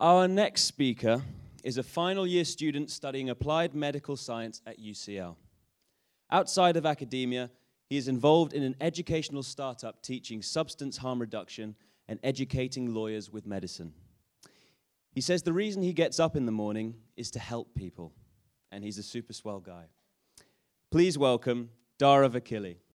Our next speaker is a final year student studying applied medical science at UCL. Outside of academia, he is involved in an educational startup teaching substance harm reduction and educating lawyers with medicine. He says the reason he gets up in the morning is to help people, and he's a super swell guy. Please welcome Dara Vakili.